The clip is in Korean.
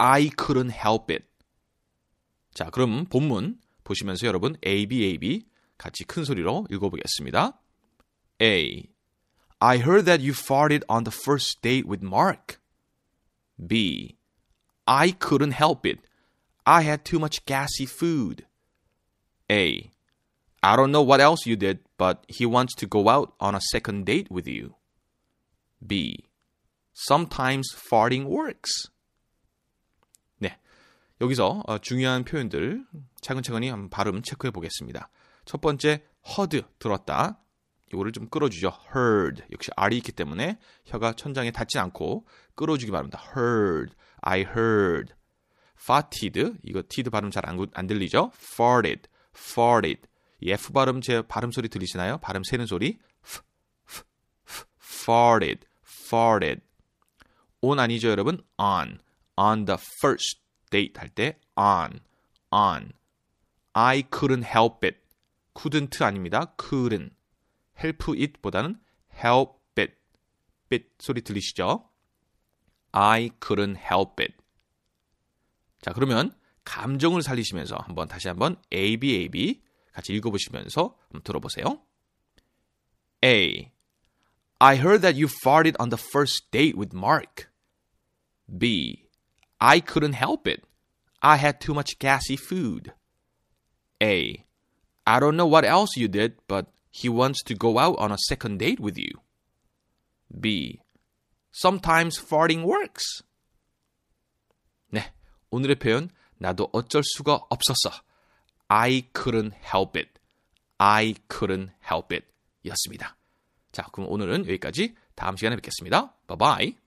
I couldn't help it. 자, 그럼 본문 보시면서 여러분 A, B, A, B 같이 큰 소리로 읽어보겠습니다. A. I heard that you farted on the first date with Mark. B. I couldn't help it. I had too much gassy food. A. I don't know what else you did, but he wants to go out on a second date with you. B. Sometimes farting works. 네. 여기서 어, 중요한 표현들 차근차근히 한번 발음 체크해 보겠습니다. 첫 번째, heard, 들었다. 이거를 좀 끌어주죠. heard. 역시 R이 있기 때문에 혀가 천장에 닿지 않고 끌어주기 바랍니다. heard, I heard. farted, 이거 td 발음 잘안 들리죠? farted, farted. 이 F 발음 제 발음 소리 들리시나요? 발음 새는 소리. F, F, F, farted, farted. on 아니죠, 여러분? on. on the first date 할 때 on, on. I couldn't help it. couldn't 아닙니다. couldn't. help it보다는 help it. bit 소리 들리시죠? I couldn't help it. 자, 그러면 감정을 살리시면서 한번 다시 한번 A, B, A, B 같이 읽어보시면서 한번 들어보세요. A. I heard that you farted on the first date with Mark. B. I couldn't help it. I had too much gassy food. A. I don't know what else you did, but he wants to go out on a second date with you. B. Sometimes farting works. 네, 오늘의 표현 나도 어쩔 수가 없었어. I couldn't help it. I couldn't help it. 였습니다. 자, 그럼 오늘은 여기까지 다음 시간에 뵙겠습니다. Bye bye.